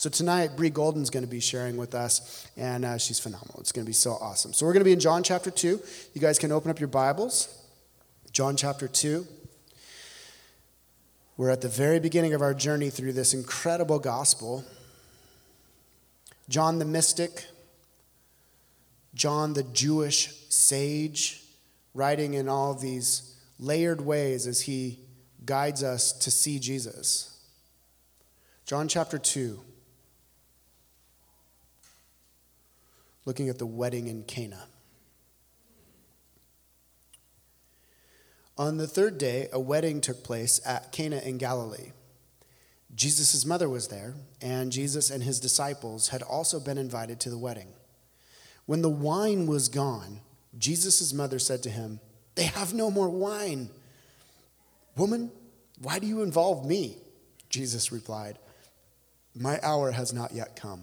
So tonight, Bree Golden's going to be sharing with us, and uh, she's phenomenal. It's going to be so awesome. So we're going to be in John chapter 2. You guys can open up your Bibles. John chapter 2. We're at the very beginning of our journey through this incredible gospel. John the mystic, John the Jewish sage, writing in all these layered ways as he guides us to see Jesus. John chapter 2. Looking at the wedding in Cana. On the third day, a wedding took place at Cana in Galilee. Jesus' mother was there, and Jesus and his disciples had also been invited to the wedding. When the wine was gone, Jesus' mother said to him, They have no more wine. Woman, why do you involve me? Jesus replied, My hour has not yet come.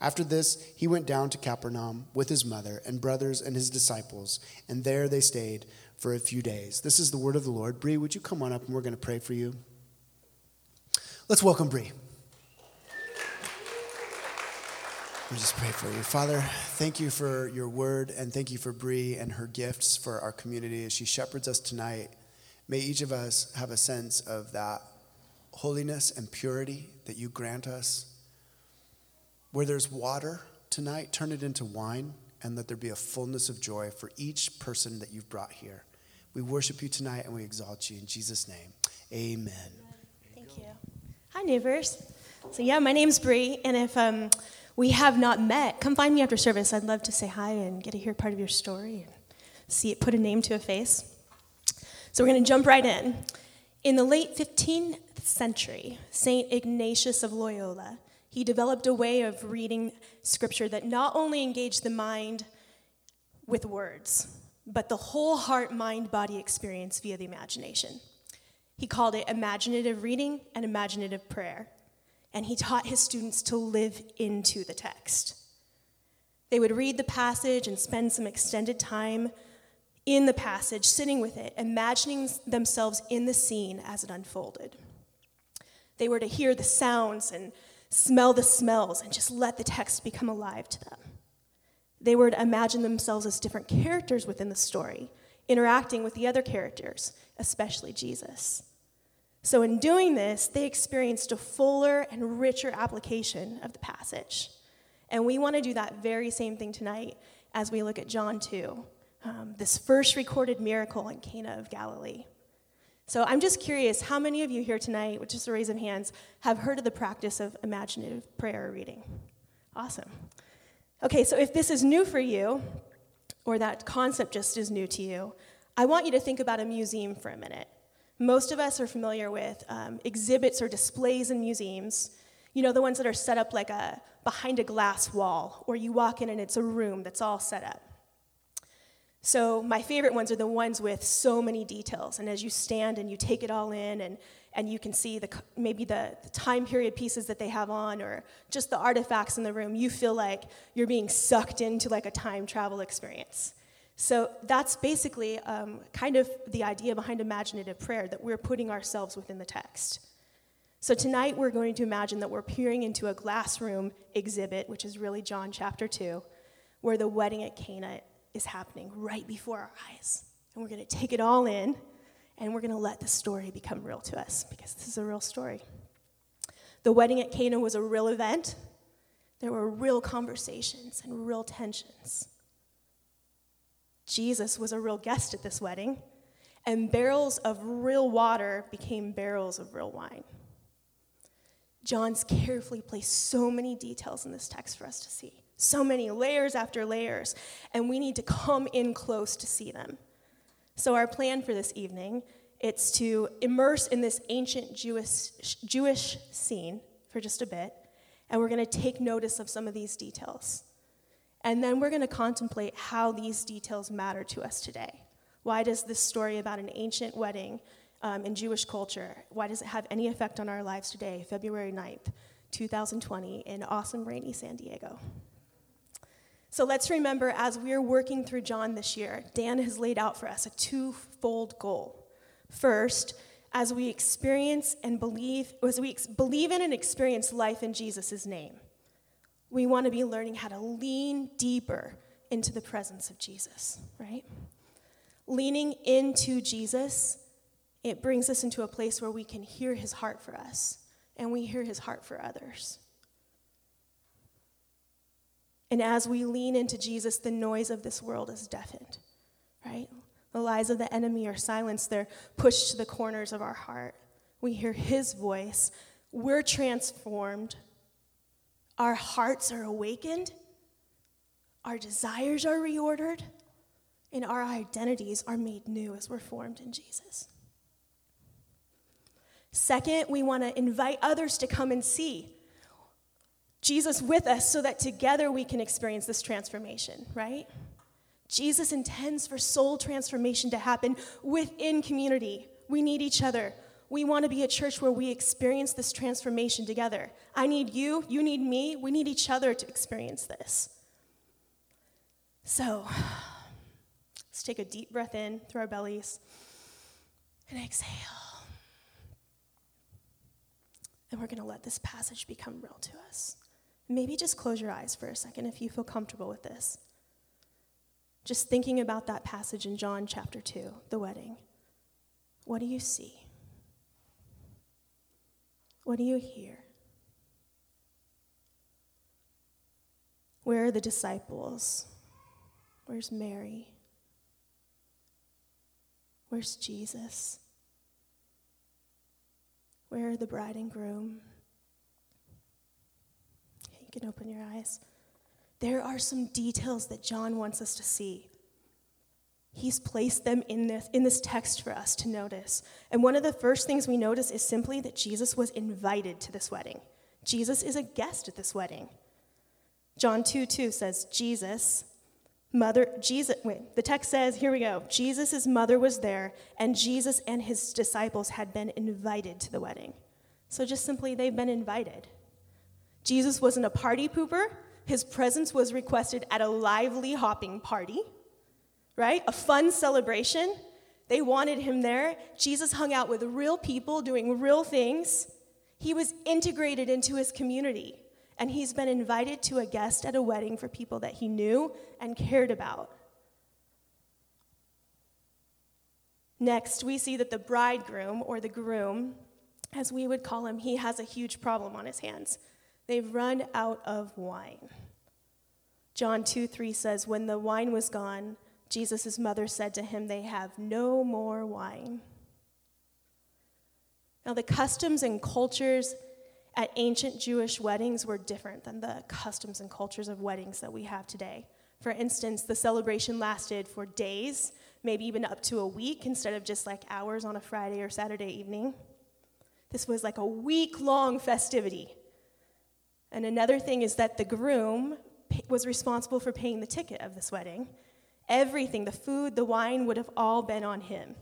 After this, he went down to Capernaum with his mother and brothers and his disciples, and there they stayed for a few days. This is the word of the Lord. Bree, would you come on up and we're going to pray for you? Let's welcome Bree. Me just pray for you. Father, thank you for your word and thank you for Bree and her gifts for our community as she shepherds us tonight. May each of us have a sense of that holiness and purity that you grant us. Where there's water tonight, turn it into wine, and let there be a fullness of joy for each person that you've brought here. We worship you tonight and we exalt you in Jesus' name. Amen. Thank you. Hi, neighbors. So, yeah, my name's Bree, and if um, we have not met, come find me after service. I'd love to say hi and get to hear part of your story and see it, put a name to a face. So, we're going to jump right in. In the late 15th century, St. Ignatius of Loyola he developed a way of reading scripture that not only engaged the mind with words, but the whole heart, mind, body experience via the imagination. He called it imaginative reading and imaginative prayer. And he taught his students to live into the text. They would read the passage and spend some extended time in the passage, sitting with it, imagining themselves in the scene as it unfolded. They were to hear the sounds and smell the smells, and just let the text become alive to them. They were to imagine themselves as different characters within the story, interacting with the other characters, especially Jesus. So, in doing this, they experienced a fuller and richer application of the passage. And we want to do that very same thing tonight as we look at John 2, um, this first recorded miracle in Cana of Galilee. So I'm just curious how many of you here tonight, with just a raise of hands, have heard of the practice of imaginative prayer reading? Awesome. Okay, so if this is new for you, or that concept just is new to you, I want you to think about a museum for a minute. Most of us are familiar with um, exhibits or displays in museums. You know, the ones that are set up like a behind a glass wall, or you walk in and it's a room that's all set up. So my favorite ones are the ones with so many details. And as you stand and you take it all in and, and you can see the, maybe the, the time period pieces that they have on or just the artifacts in the room, you feel like you're being sucked into like a time travel experience. So that's basically um, kind of the idea behind imaginative prayer, that we're putting ourselves within the text. So tonight we're going to imagine that we're peering into a glass room exhibit, which is really John chapter 2, where the wedding at Cana is happening right before our eyes. And we're going to take it all in and we're going to let the story become real to us because this is a real story. The wedding at Cana was a real event. There were real conversations and real tensions. Jesus was a real guest at this wedding, and barrels of real water became barrels of real wine. John's carefully placed so many details in this text for us to see. So many layers after layers, and we need to come in close to see them. So our plan for this evening, it's to immerse in this ancient Jewish, Jewish scene for just a bit, and we're going to take notice of some of these details. And then we're going to contemplate how these details matter to us today. Why does this story about an ancient wedding um, in Jewish culture, why does it have any effect on our lives today, February 9th, 2020, in awesome, rainy San Diego? So let's remember as we're working through John this year, Dan has laid out for us a twofold goal. First, as we experience and believe, as we believe in and experience life in Jesus' name, we want to be learning how to lean deeper into the presence of Jesus, right? Leaning into Jesus, it brings us into a place where we can hear his heart for us and we hear his heart for others. And as we lean into Jesus, the noise of this world is deafened, right? The lies of the enemy are silenced, they're pushed to the corners of our heart. We hear his voice, we're transformed, our hearts are awakened, our desires are reordered, and our identities are made new as we're formed in Jesus. Second, we want to invite others to come and see Jesus with us so that together we can experience this transformation, right? Jesus intends for soul transformation to happen within community. We need each other. We want to be a church where we experience this transformation together. I need you, you need me, we need each other to experience this. So, let's take a deep breath in through our bellies and exhale. And we're going to let this passage become real to us. Maybe just close your eyes for a second if you feel comfortable with this. Just thinking about that passage in John chapter 2, the wedding. What do you see? What do you hear? Where are the disciples? Where's Mary? Where's Jesus? Where are the bride and groom? You can open your eyes. There are some details that John wants us to see. He's placed them in this, in this text for us to notice. And one of the first things we notice is simply that Jesus was invited to this wedding. Jesus is a guest at this wedding. John 2 2 says, Jesus, mother, Jesus, wait, the text says, here we go. Jesus' mother was there, and Jesus and his disciples had been invited to the wedding. So just simply, they've been invited. Jesus wasn't a party pooper. His presence was requested at a lively hopping party, right? A fun celebration. They wanted him there. Jesus hung out with real people doing real things. He was integrated into his community, and he's been invited to a guest at a wedding for people that he knew and cared about. Next, we see that the bridegroom, or the groom, as we would call him, he has a huge problem on his hands. They've run out of wine. John 2 3 says, When the wine was gone, Jesus' mother said to him, They have no more wine. Now, the customs and cultures at ancient Jewish weddings were different than the customs and cultures of weddings that we have today. For instance, the celebration lasted for days, maybe even up to a week, instead of just like hours on a Friday or Saturday evening. This was like a week long festivity. And another thing is that the groom was responsible for paying the ticket of this wedding. Everything, the food, the wine, would have all been on him.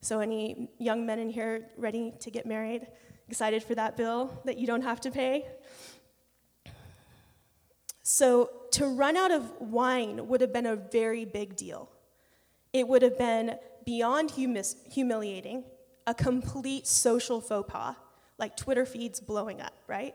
So, any young men in here ready to get married, excited for that bill that you don't have to pay? So, to run out of wine would have been a very big deal. It would have been beyond humiliating, a complete social faux pas, like Twitter feeds blowing up, right?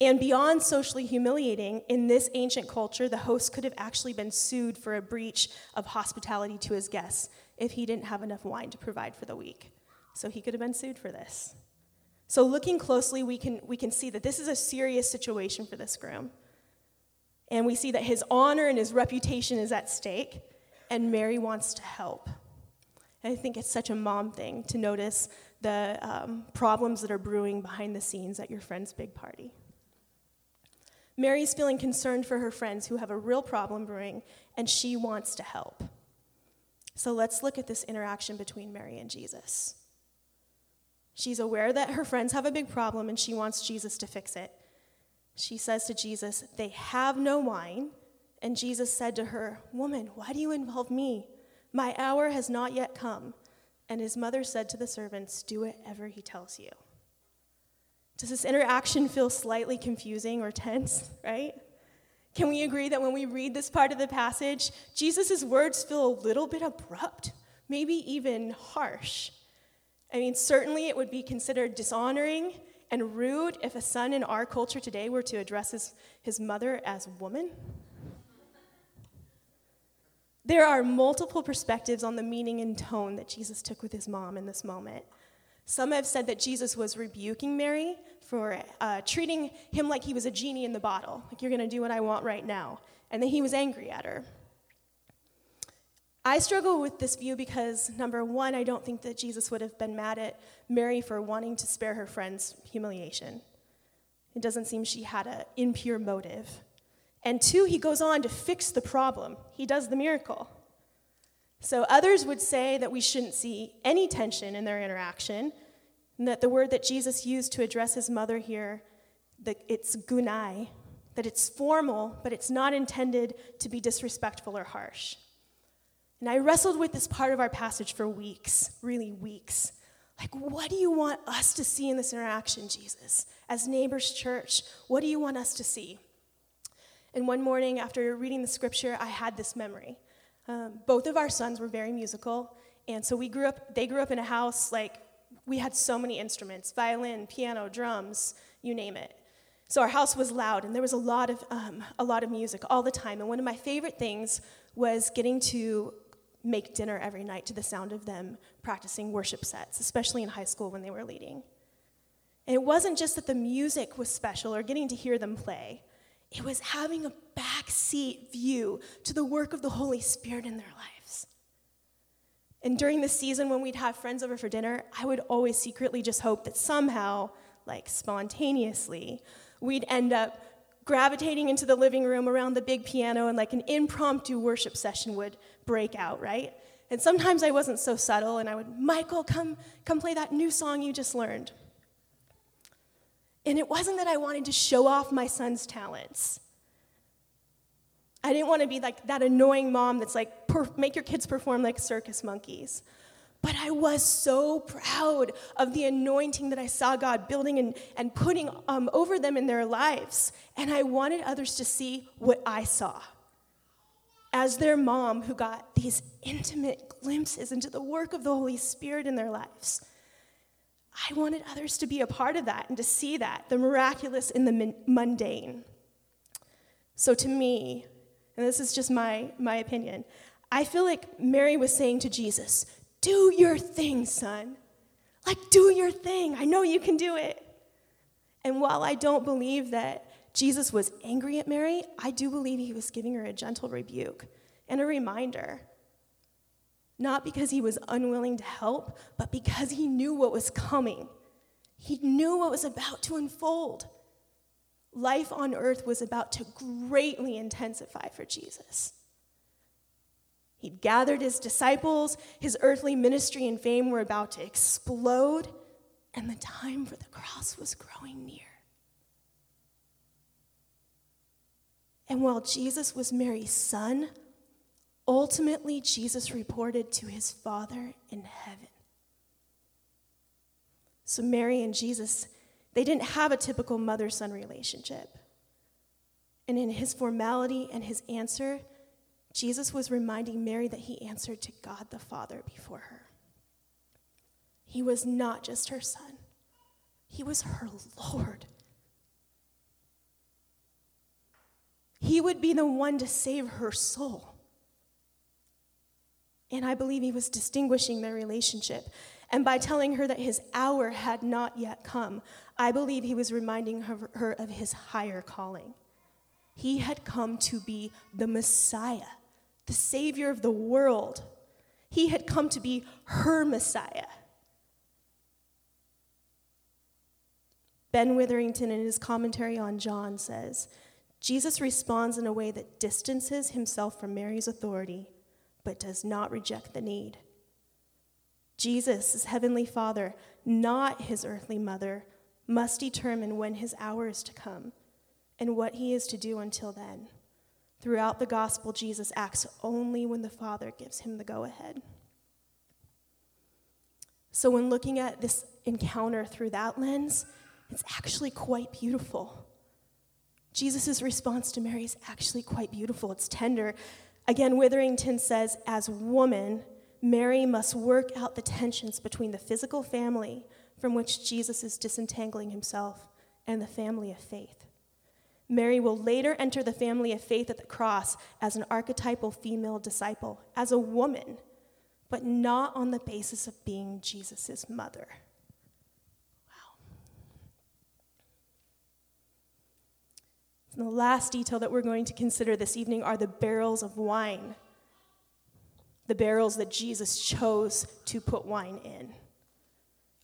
And beyond socially humiliating, in this ancient culture, the host could have actually been sued for a breach of hospitality to his guests if he didn't have enough wine to provide for the week. So he could have been sued for this. So, looking closely, we can, we can see that this is a serious situation for this groom. And we see that his honor and his reputation is at stake. and Mary wants to help. And I think it's such a mom thing to notice the um, problems that are brewing behind the scenes at your friend's big party. Mary's feeling concerned for her friends who have a real problem brewing, and she wants to help. So let's look at this interaction between Mary and Jesus. She's aware that her friends have a big problem and she wants Jesus to fix it. She says to Jesus, They have no wine. And Jesus said to her, Woman, why do you involve me? My hour has not yet come. And his mother said to the servants, Do whatever he tells you. Does this interaction feel slightly confusing or tense, right? Can we agree that when we read this part of the passage, Jesus' words feel a little bit abrupt, maybe even harsh? I mean, certainly it would be considered dishonoring and rude if a son in our culture today were to address his, his mother as woman. There are multiple perspectives on the meaning and tone that Jesus took with his mom in this moment. Some have said that Jesus was rebuking Mary for uh, treating him like he was a genie in the bottle, like you're going to do what I want right now, and that he was angry at her. I struggle with this view because, number one, I don't think that Jesus would have been mad at Mary for wanting to spare her friend's humiliation. It doesn't seem she had an impure motive. And two, he goes on to fix the problem, he does the miracle. So others would say that we shouldn't see any tension in their interaction, and that the word that Jesus used to address his mother here, that it's gunai, that it's formal, but it's not intended to be disrespectful or harsh. And I wrestled with this part of our passage for weeks, really weeks. Like, what do you want us to see in this interaction, Jesus? As neighbors church, what do you want us to see? And one morning after reading the scripture, I had this memory. Um, both of our sons were very musical, and so we grew up, they grew up in a house like we had so many instruments violin, piano, drums, you name it. So our house was loud, and there was a lot of, um, a lot of music all the time. And one of my favorite things was getting to make dinner every night to the sound of them practicing worship sets, especially in high school when they were leading. And it wasn't just that the music was special or getting to hear them play, it was having a backseat view to the work of the Holy Spirit in their lives. And during the season when we'd have friends over for dinner, I would always secretly just hope that somehow, like spontaneously, we'd end up gravitating into the living room around the big piano and like an impromptu worship session would break out, right? And sometimes I wasn't so subtle and I would, Michael, come, come play that new song you just learned. And it wasn't that I wanted to show off my son's talents. I didn't want to be like that annoying mom that's like, per- make your kids perform like circus monkeys. But I was so proud of the anointing that I saw God building and, and putting um, over them in their lives. And I wanted others to see what I saw. As their mom, who got these intimate glimpses into the work of the Holy Spirit in their lives, I wanted others to be a part of that and to see that, the miraculous in the mundane. So to me, and this is just my, my opinion, I feel like Mary was saying to Jesus, do your thing, son. Like, do your thing. I know you can do it. And while I don't believe that Jesus was angry at Mary, I do believe he was giving her a gentle rebuke and a reminder. Not because he was unwilling to help, but because he knew what was coming. He knew what was about to unfold. Life on earth was about to greatly intensify for Jesus. He'd gathered his disciples, his earthly ministry and fame were about to explode, and the time for the cross was growing near. And while Jesus was Mary's son, ultimately Jesus reported to his Father in heaven. So Mary and Jesus, they didn't have a typical mother son relationship. And in his formality and his answer, Jesus was reminding Mary that he answered to God the Father before her. He was not just her son, he was her Lord. He would be the one to save her soul. And I believe he was distinguishing their relationship. And by telling her that his hour had not yet come, I believe he was reminding her, of his higher calling. He had come to be the Messiah the Savior of the world. He had come to be her Messiah. Ben Witherington, in his commentary on John, says Jesus responds in a way that distances himself from Mary's authority, but does not reject the need. Jesus, his heavenly Father, not his earthly mother, must determine when his hour is to come and what he is to do until then. Throughout the gospel, Jesus acts only when the Father gives him the go ahead. So, when looking at this encounter through that lens, it's actually quite beautiful. Jesus' response to Mary is actually quite beautiful. It's tender. Again, Witherington says, as woman, Mary must work out the tensions between the physical family from which Jesus is disentangling himself and the family of faith. Mary will later enter the family of faith at the cross as an archetypal female disciple, as a woman, but not on the basis of being Jesus' mother. Wow. And the last detail that we're going to consider this evening are the barrels of wine, the barrels that Jesus chose to put wine in.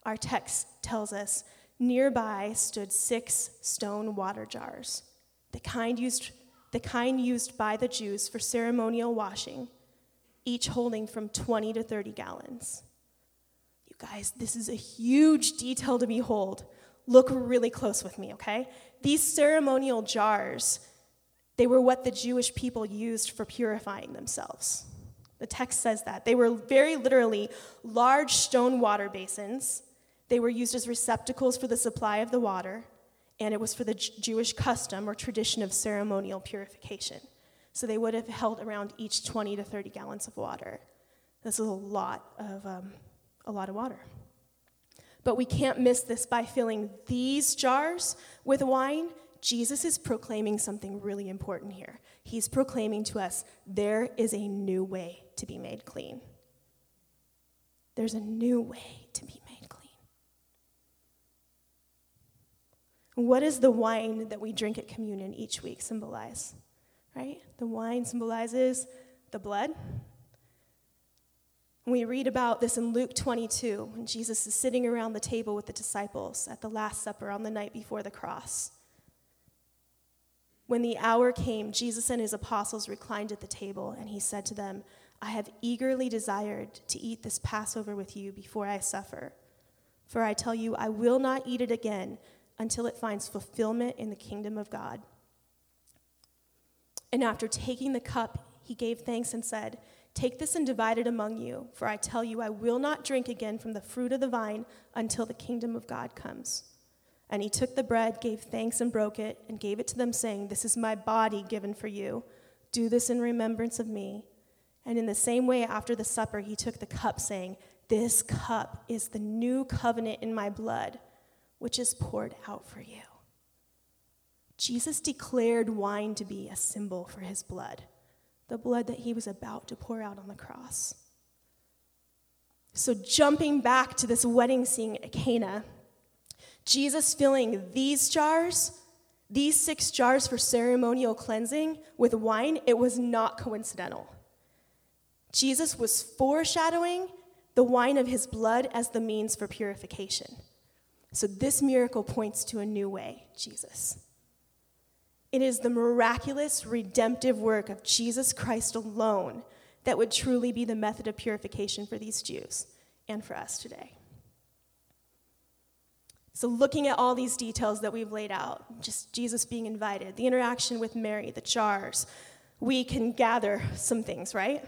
Our text tells us nearby stood six stone water jars the kind used, the kind used by the Jews for ceremonial washing, each holding from 20 to 30 gallons. You guys, this is a huge detail to behold. Look really close with me, okay? These ceremonial jars, they were what the Jewish people used for purifying themselves. The text says that. They were very literally large stone water basins. They were used as receptacles for the supply of the water and it was for the Jewish custom or tradition of ceremonial purification. So they would have held around each 20 to 30 gallons of water. This is a lot of, um, a lot of water. But we can't miss this by filling these jars with wine. Jesus is proclaiming something really important here. He's proclaiming to us there is a new way to be made clean. There's a new way to be made clean. What does the wine that we drink at communion each week symbolize? Right? The wine symbolizes the blood. We read about this in Luke 22 when Jesus is sitting around the table with the disciples at the Last Supper on the night before the cross. When the hour came, Jesus and his apostles reclined at the table, and he said to them, I have eagerly desired to eat this Passover with you before I suffer. For I tell you, I will not eat it again until it finds fulfillment in the kingdom of God. And after taking the cup, he gave thanks and said, Take this and divide it among you, for I tell you, I will not drink again from the fruit of the vine until the kingdom of God comes. And he took the bread, gave thanks, and broke it, and gave it to them, saying, This is my body given for you. Do this in remembrance of me. And in the same way, after the supper, he took the cup, saying, This cup is the new covenant in my blood which is poured out for you. Jesus declared wine to be a symbol for his blood, the blood that he was about to pour out on the cross. So, jumping back to this wedding scene at Cana, Jesus filling these jars, these six jars for ceremonial cleansing with wine, it was not coincidental. Jesus was foreshadowing the wine of his blood as the means for purification. So, this miracle points to a new way, Jesus. It is the miraculous, redemptive work of Jesus Christ alone that would truly be the method of purification for these Jews and for us today. So, looking at all these details that we've laid out, just Jesus being invited, the interaction with Mary, the jars, we can gather some things, right?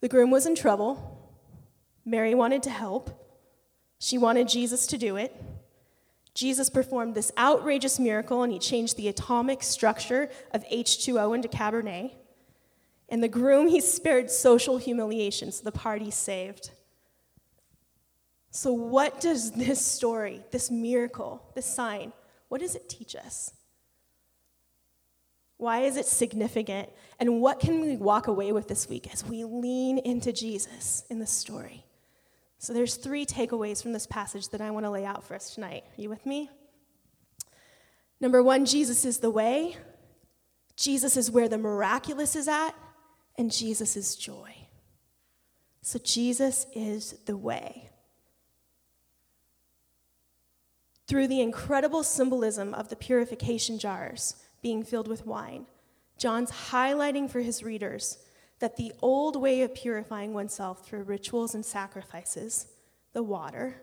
The groom was in trouble. Mary wanted to help. She wanted Jesus to do it. Jesus performed this outrageous miracle and he changed the atomic structure of H2O into Cabernet. And the groom, he spared social humiliation, so the party saved. So, what does this story, this miracle, this sign, what does it teach us? Why is it significant? And what can we walk away with this week as we lean into Jesus in the story? So there's three takeaways from this passage that I want to lay out for us tonight. Are you with me? Number one, Jesus is the way. Jesus is where the miraculous is at, and Jesus is joy. So Jesus is the way. Through the incredible symbolism of the purification jars being filled with wine, John's highlighting for his readers that the old way of purifying oneself through rituals and sacrifices, the water,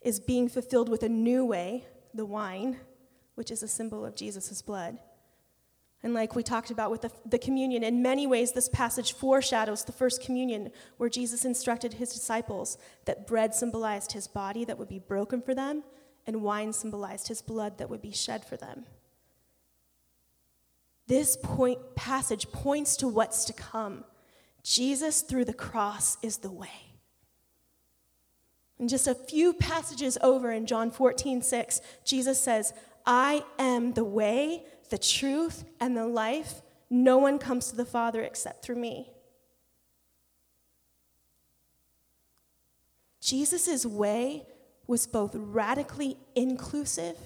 is being fulfilled with a new way, the wine, which is a symbol of Jesus' blood. And like we talked about with the, the, communion, in many ways, this passage foreshadows the first communion, where Jesus instructed his disciples that bread symbolized his body that would be broken for them, and wine symbolized his blood that would be shed for them. This point, passage points to what's to come. Jesus, through the cross, is the way. And just a few passages over in John 14, 6, Jesus says, I am the way, the truth, and the life. No one comes to the Father except through me. Jesus' way was both radically inclusive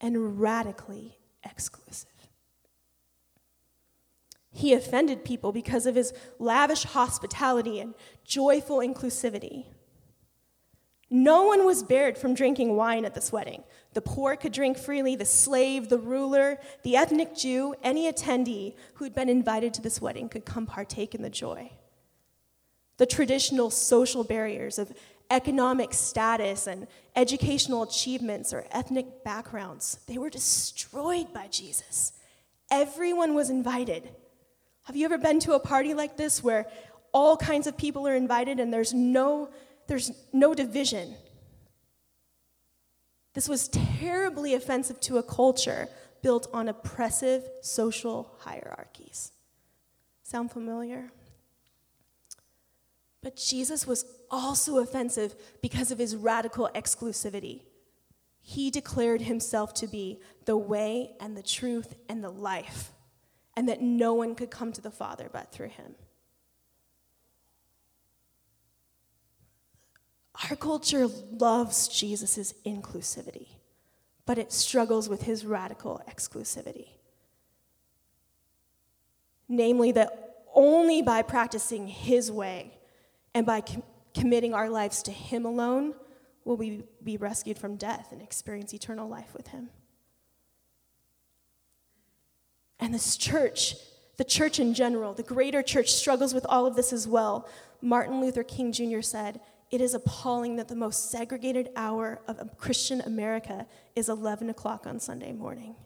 and radically exclusive. He offended people because of his lavish hospitality and joyful inclusivity. No one was barred from drinking wine at this wedding. The poor could drink freely, the slave, the ruler, the ethnic Jew, any attendee who had been invited to this wedding could come partake in the joy. The traditional social barriers of economic status and educational achievements or ethnic backgrounds, they were destroyed by Jesus. Everyone was invited. Have you ever been to a party like this where all kinds of people are invited and there's no there's no division. This was terribly offensive to a culture built on oppressive social hierarchies. Sound familiar? But Jesus was also offensive because of his radical exclusivity. He declared himself to be the way and the truth and the life, and that no one could come to the Father but through him. Our culture loves Jesus' inclusivity, but it struggles with his radical exclusivity. Namely, that only by practicing his way and by com- committing our lives to him alone will we be rescued from death and experience eternal life with him. And this church, the church in general, the greater church struggles with all of this as well. Martin Luther King Jr. said, it is appalling that the most segregated hour of Christian America is 11 o'clock on Sunday morning.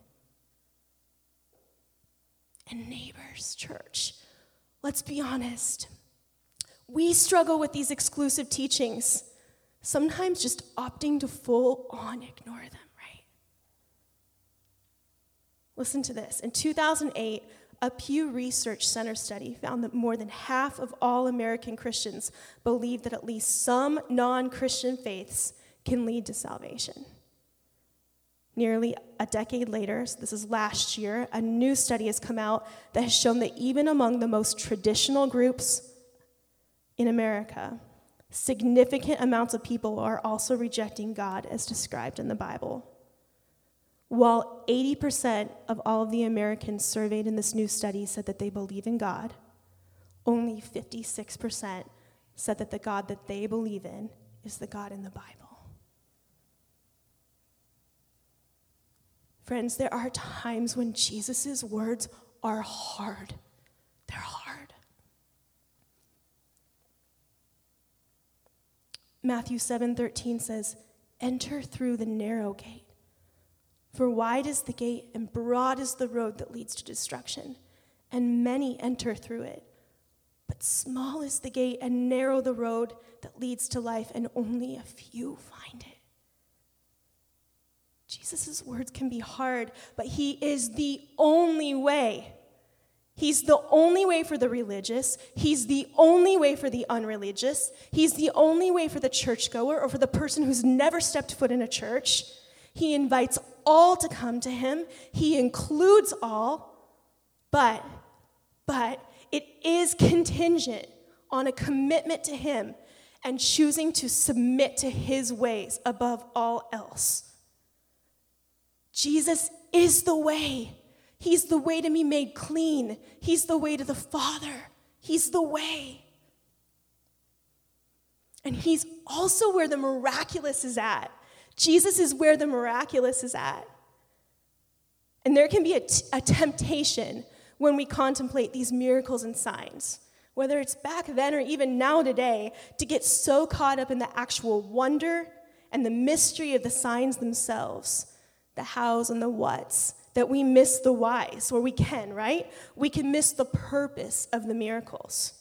And neighbors, church, let's be honest. We struggle with these exclusive teachings, sometimes just opting to full on ignore them, right? Listen to this. In 2008, a Pew Research Center study found that more than half of all American Christians believe that at least some non Christian faiths can lead to salvation. Nearly a decade later, so this is last year, a new study has come out that has shown that even among the most traditional groups in America, significant amounts of people are also rejecting God as described in the Bible. While 80% of all of the Americans surveyed in this new study said that they believe in God, only 56% said that the God that they believe in is the God in the Bible. Friends, there are times when Jesus' words are hard. They're hard. Matthew 7:13 says, "Enter through the narrow gate." For wide is the gate and broad is the road that leads to destruction, and many enter through it. But small is the gate and narrow the road that leads to life, and only a few find it. Jesus' words can be hard, but he is the only way. He's the only way for the religious. He's the only way for the unreligious. He's the only way for the churchgoer or for the person who's never stepped foot in a church. He invites all to come to him. He includes all, but but it is contingent on a commitment to him and choosing to submit to his ways above all else. Jesus is the way. He's the way to be made clean. He's the way to the Father. He's the way. And He's also where the miraculous is at. Jesus is where the miraculous is at. And there can be a, t- a temptation when we contemplate these miracles and signs, whether it's back then or even now today, to get so caught up in the actual wonder and the mystery of the signs themselves, the hows and the whats, that we miss the whys, or we can, right? We can miss the purpose of the miracles.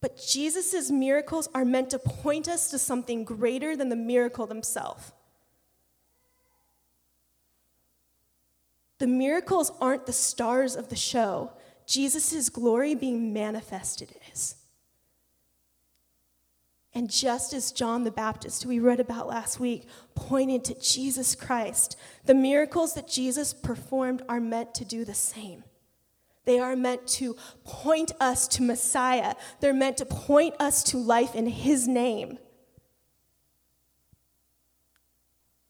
But Jesus' miracles are meant to point us to something greater than the miracle themselves. The miracles aren't the stars of the show, Jesus' glory being manifested is. And just as John the Baptist, who we read about last week, pointed to Jesus Christ, the miracles that Jesus performed are meant to do the same. They are meant to point us to Messiah. They're meant to point us to life in His name.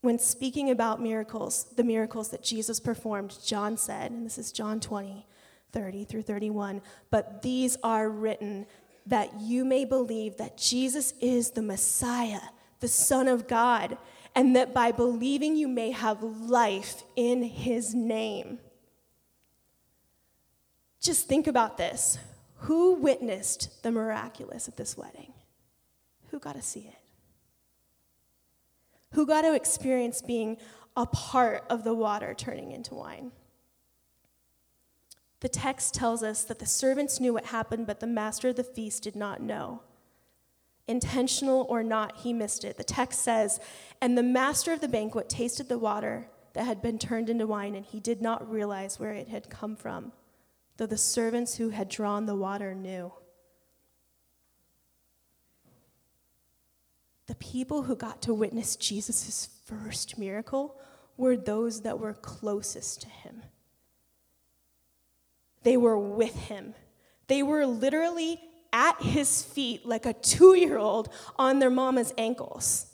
When speaking about miracles, the miracles that Jesus performed, John said, and this is John 20, 30 through 31, but these are written that you may believe that Jesus is the Messiah, the Son of God, and that by believing you may have life in his name. Just think about this. Who witnessed the miraculous at this wedding? Who got to see it? who got to experience being a part of the water turning into wine. The text tells us that the servants knew what happened, but the master of the feast did not know. Intentional or not, he missed it. The text says, And the master of the banquet tasted the water that had been turned into wine, and he did not realize where it had come from, though the servants who had drawn the water knew. The people who got to witness Jesus' first miracle were those that were closest to him. They were with him. They were literally at his feet like a two year old on their mama's ankles.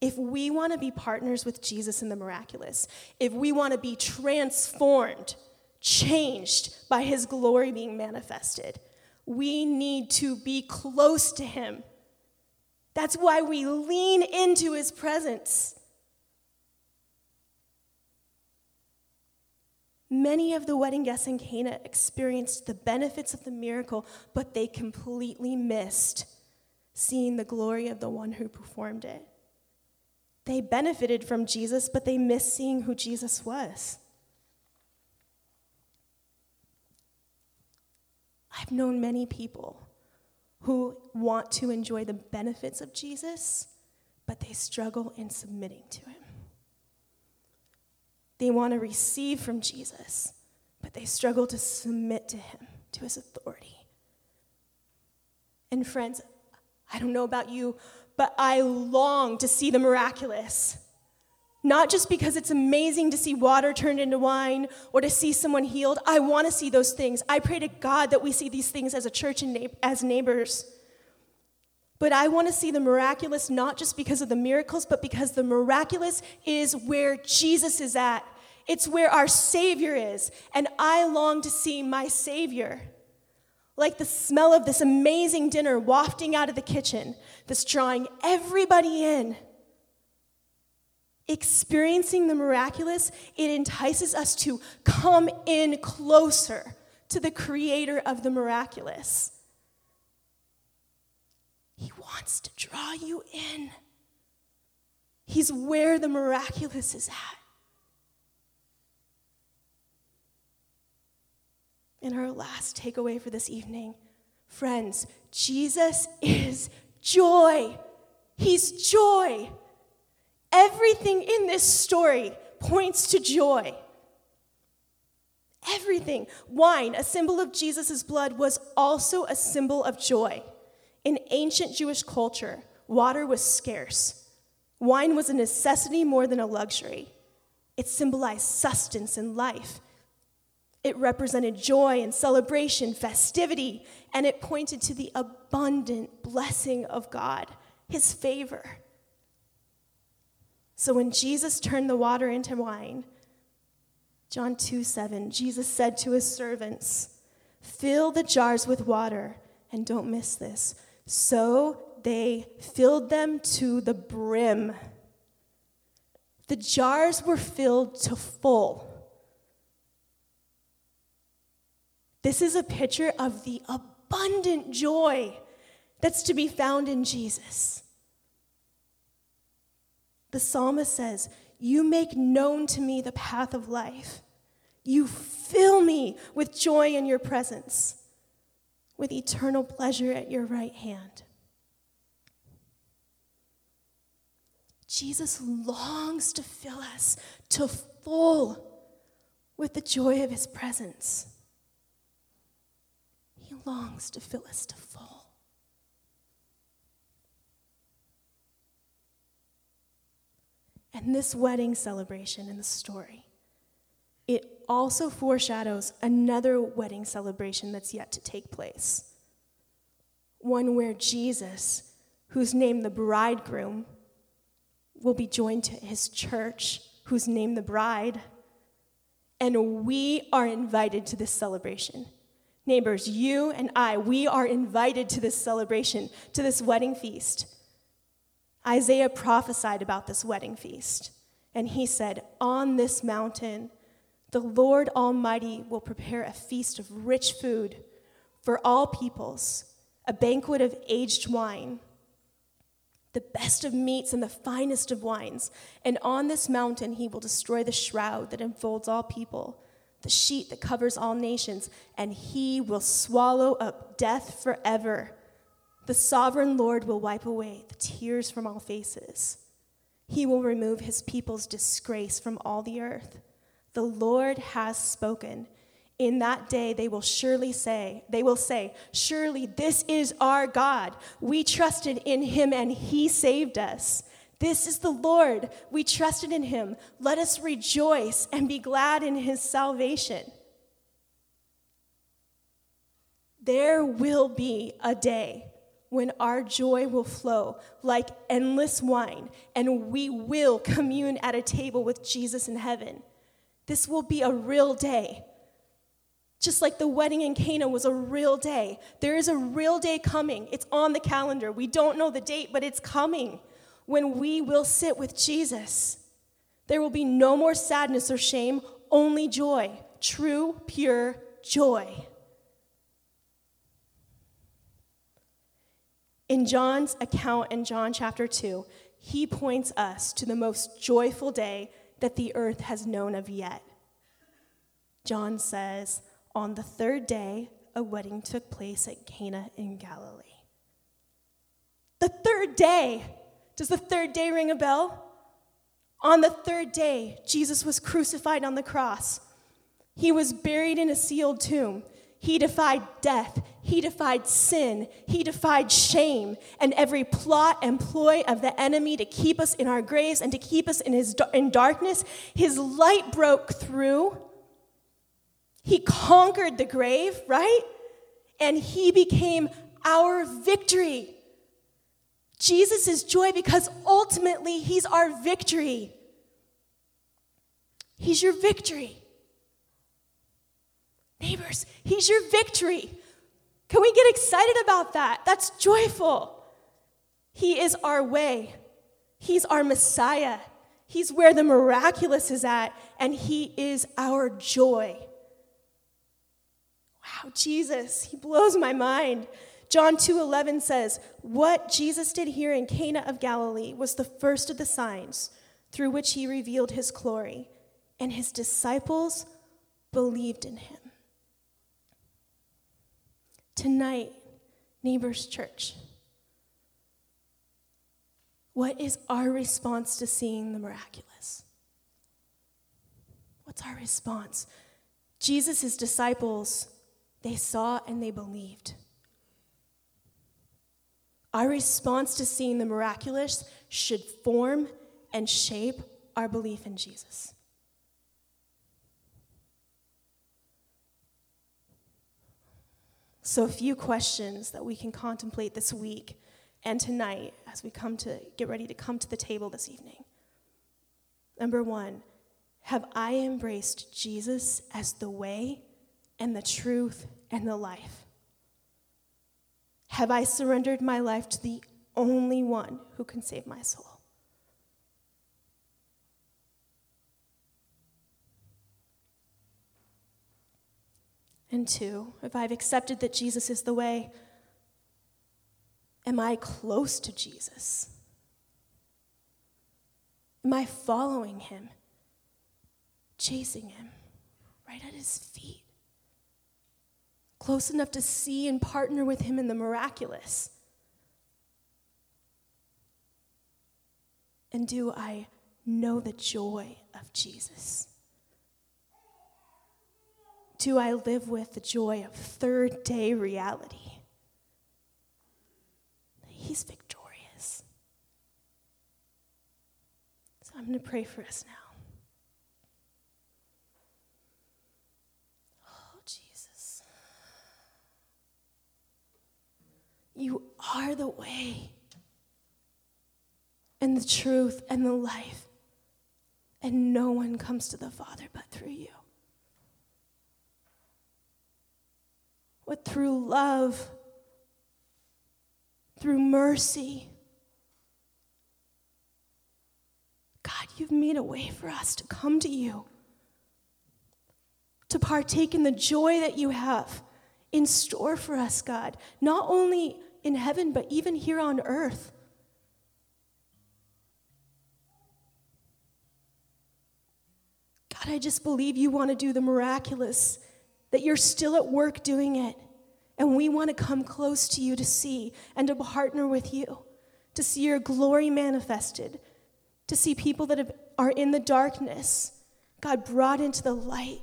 If we want to be partners with Jesus in the miraculous, if we want to be transformed, changed by his glory being manifested, we need to be close to Him. That's why we lean into His presence. Many of the wedding guests in Cana experienced the benefits of the miracle, but they completely missed seeing the glory of the one who performed it. They benefited from Jesus, but they missed seeing who Jesus was. I've known many people who want to enjoy the benefits of Jesus, but they struggle in submitting to him. They want to receive from Jesus, but they struggle to submit to him, to his authority. And friends, I don't know about you, but I long to see the miraculous. Not just because it's amazing to see water turned into wine or to see someone healed. I want to see those things. I pray to God that we see these things as a church and as neighbors. But I want to see the miraculous not just because of the miracles, but because the miraculous is where Jesus is at. It's where our Savior is. And I long to see my Savior. Like the smell of this amazing dinner wafting out of the kitchen, that's drawing everybody in experiencing the miraculous, it entices us to come in closer to the creator of the miraculous. He wants to draw you in. He's where the miraculous is at. And our last takeaway for this evening friends, Jesus is joy. He's joy. Everything in this story points to joy. Everything. Wine, a symbol of Jesus' blood, was also a symbol of joy. In ancient Jewish culture, water was scarce. Wine was a necessity more than a luxury. It symbolized sustenance and life. It represented joy and celebration, festivity, and it pointed to the abundant blessing of God, His favor. So when Jesus turned the water into wine, John 2 7, Jesus said to his servants, Fill the jars with water, and don't miss this. So they filled them to the brim. The jars were filled to full. This is a picture of the abundant joy that's to be found in Jesus. The psalmist says, You make known to me the path of life. You fill me with joy in your presence, with eternal pleasure at your right hand. Jesus longs to fill us to full with the joy of his presence. He longs to fill us to full. And this wedding celebration in the story, it also foreshadows another wedding celebration that's yet to take place. One where Jesus, who's named the bridegroom, will be joined to his church, who's named the bride. And we are invited to this celebration. Neighbors, you and I, we are invited to this celebration, to this wedding feast. Isaiah prophesied about this wedding feast, and he said, On this mountain, the Lord Almighty will prepare a feast of rich food for all peoples, a banquet of aged wine the best of meats and the finest of wines. And on this mountain he will destroy the shroud that enfolds all people, the sheet that covers all nations, and he will swallow up death forever. The sovereign Lord will wipe away the tears from all faces. He will remove his people's disgrace from all the earth. The Lord has spoken. In that day they will surely say, they will say, Surely this is our God. We trusted in him and he saved us. This is the Lord. We trusted in him. Let us rejoice and be glad in his salvation. There will be a day when our joy will flow like endless wine, and we will commune at a table with Jesus in heaven. This will be a real day just like the wedding in Cana was a real day, there is a real day coming. It's on the calendar. We don't know the date, but it's coming when we will sit with Jesus. There will be no more sadness or shame, only joy, true, pure joy. In John's account in John chapter 2, he points us to the most joyful day that the earth has known of yet. John says, on the third day, a wedding took place at Cana in Galilee. The third day. Does the third day ring a bell? On the third day, Jesus was crucified on the cross. He was buried in a sealed tomb. He defied death. He defied sin. He defied shame and every plot and ploy of the enemy to keep us in our graves and to keep us in, his, in darkness. His light broke through he conquered the grave, right? And he became our victory. Jesus is joy because ultimately he's our victory. He's your victory. Neighbors, he's your victory. Excited about that? That's joyful. He is our way, he's our Messiah. He's where the miraculous is at, and he is our joy. Wow, Jesus, he blows my mind. John 2:11 says, "What Jesus did here in Cana of Galilee was the first of the signs through which he revealed his glory, and his disciples believed in him." Tonight, Neighbors Church, what is our response to seeing the miraculous? What's our response? Jesus' disciples they saw and they believed. Our response to seeing the miraculous should form and shape our belief in Jesus. So, a few questions that we can contemplate this week and tonight as we come to get ready to come to the table this evening. Number one, have I embraced Jesus as the way and the truth and the life? Have I surrendered my life to the only one who can save my soul? And two, if I've accepted that Jesus is the way, am I close to Jesus? Am I following him, chasing him right at his feet? Close enough to see and partner with him in the miraculous? And do I know the joy of Jesus? Do I live with the joy of third day reality? He's victorious. So I'm going to pray for us now. Oh, Jesus. You are the way and the truth and the life, and no one comes to the Father but through you. But through love, through mercy. God, you've made a way for us to come to you, to partake in the joy that you have in store for us, God, not only in heaven, but even here on earth. God, I just believe you want to do the miraculous that you're still at work doing it. And we want to come close to you to see and to partner with you, to see your glory manifested, to see people that have, are in the darkness, God, brought into the light.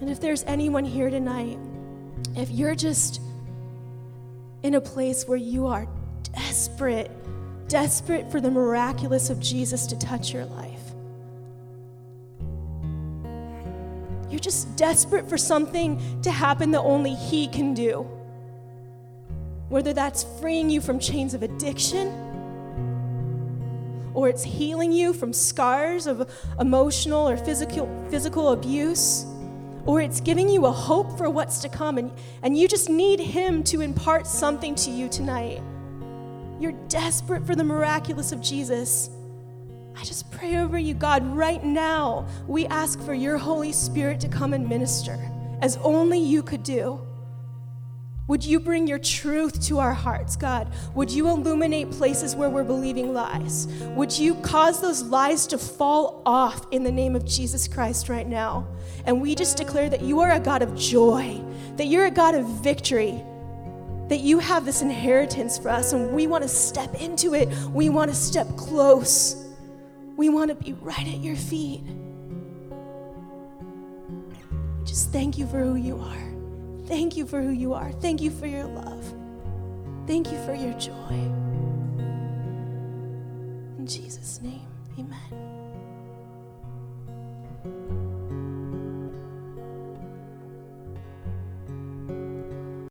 And if there's anyone here tonight, if you're just in a place where you are desperate, desperate for the miraculous of Jesus to touch your life, You're just desperate for something to happen that only He can do. Whether that's freeing you from chains of addiction, or it's healing you from scars of emotional or physical, physical abuse, or it's giving you a hope for what's to come, and, and you just need Him to impart something to you tonight. You're desperate for the miraculous of Jesus. I just pray over you, God, right now. We ask for your Holy Spirit to come and minister as only you could do. Would you bring your truth to our hearts, God? Would you illuminate places where we're believing lies? Would you cause those lies to fall off in the name of Jesus Christ right now? And we just declare that you are a God of joy, that you're a God of victory, that you have this inheritance for us, and we want to step into it. We want to step close. We want to be right at your feet. Just thank you for who you are. Thank you for who you are. Thank you for your love. Thank you for your joy. In Jesus' name,